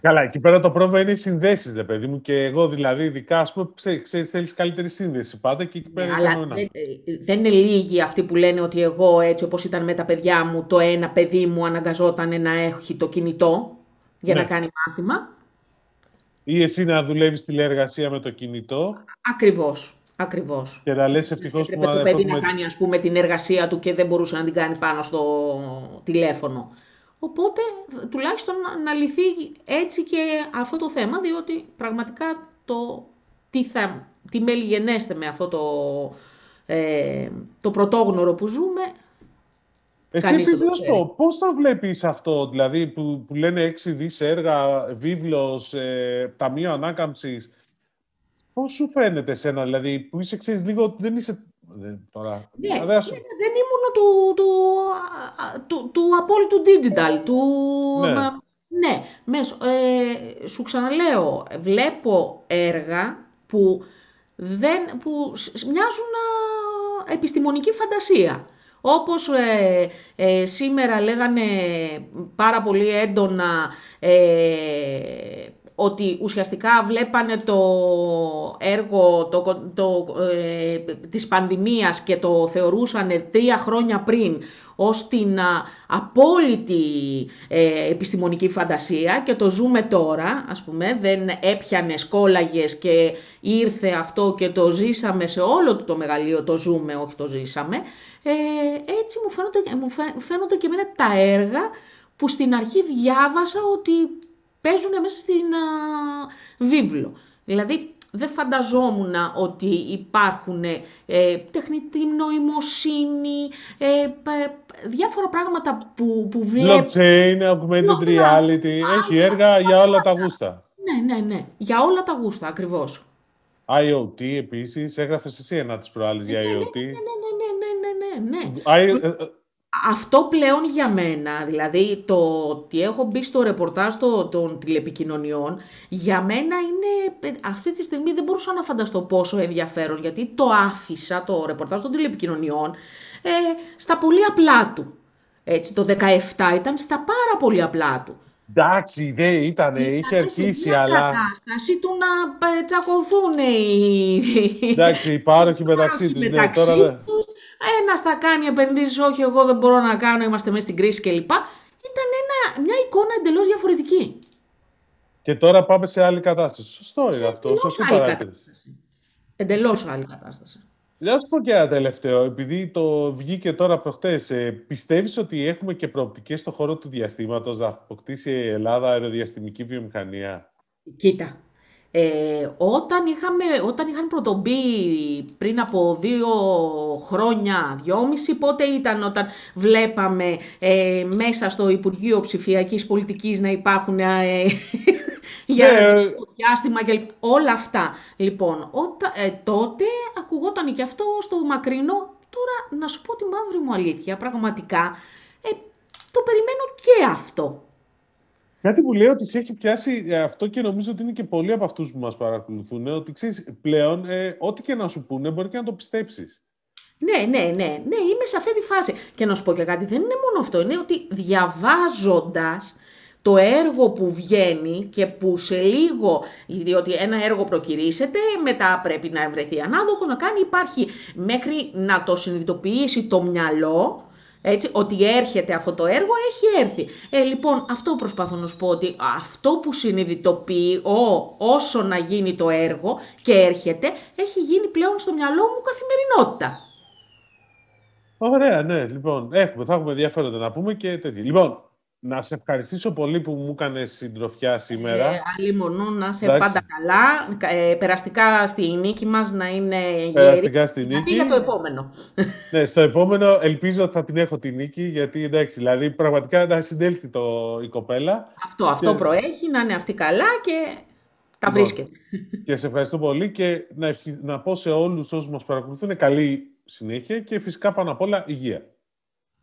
Καλά, εκεί πέρα το πρόβλημα είναι οι συνδέσεις, δε παιδί μου. Και εγώ δηλαδή, ειδικά, ας πούμε, ξέρεις, θέλεις καλύτερη σύνδεση πάντα και εκεί πέρα. Ναι, αλλά δεν, δεν είναι λίγοι αυτοί που λένε ότι εγώ έτσι όπως ήταν με τα παιδιά μου, το ένα παιδί μου αναγκαζόταν να έχει το κινητό για να ναι. κάνει μάθημα ή εσύ να δουλεύεις τηλεεργασία με το κινητό; Ακριβώς. Ακριβώς. Και να λες ευτυχώς που το παιδί να κάνει ας πούμε, την εργασία του και δεν μπορούσε να την κάνει πάνω στο τηλέφωνο. Οπότε τουλάχιστον να λυθεί έτσι και αυτό το θέμα, διότι πραγματικά το τι, θα, τι μέλη με αυτό το, ε, το πρωτόγνωρο που ζούμε εσύ επίσης να σου πω, πώς το βλέπεις αυτό, δηλαδή που, που λένε έξι δις έργα, βίβλος, ε, ταμείο ανάκαμψης, πώς σου φαίνεται εσένα, δηλαδή που είσαι ξέρεις λίγο, δεν είσαι δεν, τώρα, ναι, δεν, δεν ήμουν του, του, του, του απόλυτου digital, του... Ναι. ναι, μέσω, ε, σου ξαναλέω, βλέπω έργα που, δεν, που μοιάζουν επιστημονική φαντασία. Όπως ε, ε, σήμερα λέγανε πάρα πολύ έντονα ε, ότι ουσιαστικά βλέπανε το έργο το, το, ε, της πανδημίας και το θεωρούσαν τρία χρόνια πριν ως την απόλυτη ε, επιστημονική φαντασία και το ζούμε τώρα, ας πούμε, δεν έπιανε σκόλαγες και ήρθε αυτό και το ζήσαμε σε όλο το μεγαλείο, το ζούμε, όχι το ζήσαμε. Ε, έτσι μου φαίνονται, μου φαίνονται και εμένα τα έργα που στην αρχή διάβασα ότι παίζουν μέσα στην α, βίβλο. Δηλαδή, δεν φανταζόμουν ότι υπάρχουν ε, τεχνητή νοημοσύνη, ε, διάφορα πράγματα που, που βλέπω. Blockchain, augmented reality, έχει έργα για όλα τα γούστα. Ναι, ναι, ναι, για όλα τα γούστα ακριβώς. IoT επίσης, έγραφες εσύ ένα της προάλλης για IoT. Ναι, ναι, ναι, ναι, ναι, ναι, ναι αυτό πλέον για μένα, δηλαδή το ότι έχω μπει στο ρεπορτάζ των τηλεπικοινωνιών, για μένα είναι, αυτή τη στιγμή δεν μπορούσα να φανταστώ πόσο ενδιαφέρον, γιατί το άφησα το ρεπορτάζ των τηλεπικοινωνιών ε, στα πολύ απλά του. Έτσι, το 17 ήταν στα πάρα πολύ απλά του. Εντάξει, δεν ήταν, είχε αρχίσει, αλλά... κατάσταση του να ε, τσακωθούν οι... Εντάξει, οι πάροχοι μεταξύ τους. Ναι, τώρα... Ένας θα κάνει επενδύσεις, όχι, εγώ δεν μπορώ να κάνω, είμαστε μέσα στην κρίση κλπ. Ήταν ένα, μια εικόνα εντελώς διαφορετική. Και τώρα πάμε σε άλλη κατάσταση. Σωστό είναι αυτό. Σωστή παράτηρηση. Εντελώς άλλη κατάσταση. Να σου πω και ένα τελευταίο, επειδή το βγήκε τώρα προχτές. Ε, πιστεύεις ότι έχουμε και προοπτικές στον χώρο του διαστήματος να αποκτήσει η Ελλάδα αεροδιαστημική βιομηχανία; Κοίτα, ε, όταν, είχαμε, όταν είχαν πρωτομπεί πριν από δύο χρόνια, δυόμιση, πότε ήταν όταν βλέπαμε ε, μέσα στο Υπουργείο Ψηφιακής Πολιτικής να υπάρχουν ε, για ναι. διάστημα και όλα αυτά. Λοιπόν, όταν, ε, τότε ακουγόταν και αυτό στο μακρινό. Τώρα, να σου πω τη μαύρη μου αλήθεια, πραγματικά, ε, το περιμένω και αυτό. Κάτι που λέει ότι σε έχει πιάσει ε, αυτό και νομίζω ότι είναι και πολλοί από αυτούς που μας παρακολουθούν. Ότι ξέρεις, πλέον, ε, ό,τι και να σου πούνε, μπορεί και να το πιστέψεις. Ναι, ναι, ναι, ναι, είμαι σε αυτή τη φάση. Και να σου πω και κάτι, δεν είναι μόνο αυτό. Είναι ότι διαβάζοντας το έργο που βγαίνει και που σε λίγο, διότι ένα έργο προκυρήσεται, μετά πρέπει να βρεθεί ανάδοχο, να κάνει, υπάρχει μέχρι να το συνειδητοποιήσει το μυαλό, έτσι, ότι έρχεται αυτό το έργο, έχει έρθει. Ε, λοιπόν, αυτό προσπαθώ να σου πω, ότι αυτό που συνειδητοποιεί ο, όσο να γίνει το έργο και έρχεται, έχει γίνει πλέον στο μυαλό μου καθημερινότητα. Ωραία, ναι, λοιπόν, έχουμε, θα έχουμε ενδιαφέροντα να πούμε και τέτοια. Λοιπόν, να σε ευχαριστήσω πολύ που μου έκανε συντροφιά σήμερα. Ε, άλλη μονού, να σε πάντα καλά. Ε, περαστικά στη νίκη μας να είναι Περαστικά στη νίκη. για το επόμενο. ναι, στο επόμενο ελπίζω ότι θα την έχω τη νίκη, γιατί εντάξει, δηλαδή πραγματικά να συντέλθει το, η κοπέλα. Αυτό, αυτό προέχει, να είναι αυτή καλά και τα λοιπόν, βρίσκεται. Και σε ευχαριστώ πολύ και να, να πω σε όλους όσους μας παρακολουθούν καλή συνέχεια και φυσικά πάνω απ' όλα υγεία.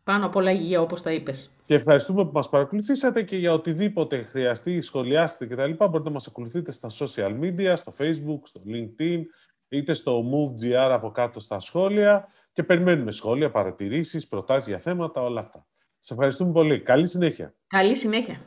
Πάνω απ' όλα υγεία, όπως τα είπες. Και ευχαριστούμε που μας παρακολουθήσατε και για οτιδήποτε χρειαστεί, σχολιάστε κτλ. Μπορείτε να μας ακολουθείτε στα social media, στο facebook, στο linkedin, είτε στο move.gr από κάτω στα σχόλια και περιμένουμε σχόλια, παρατηρήσεις, προτάσεις για θέματα, όλα αυτά. Σε ευχαριστούμε πολύ. Καλή συνέχεια. Καλή συνέχεια.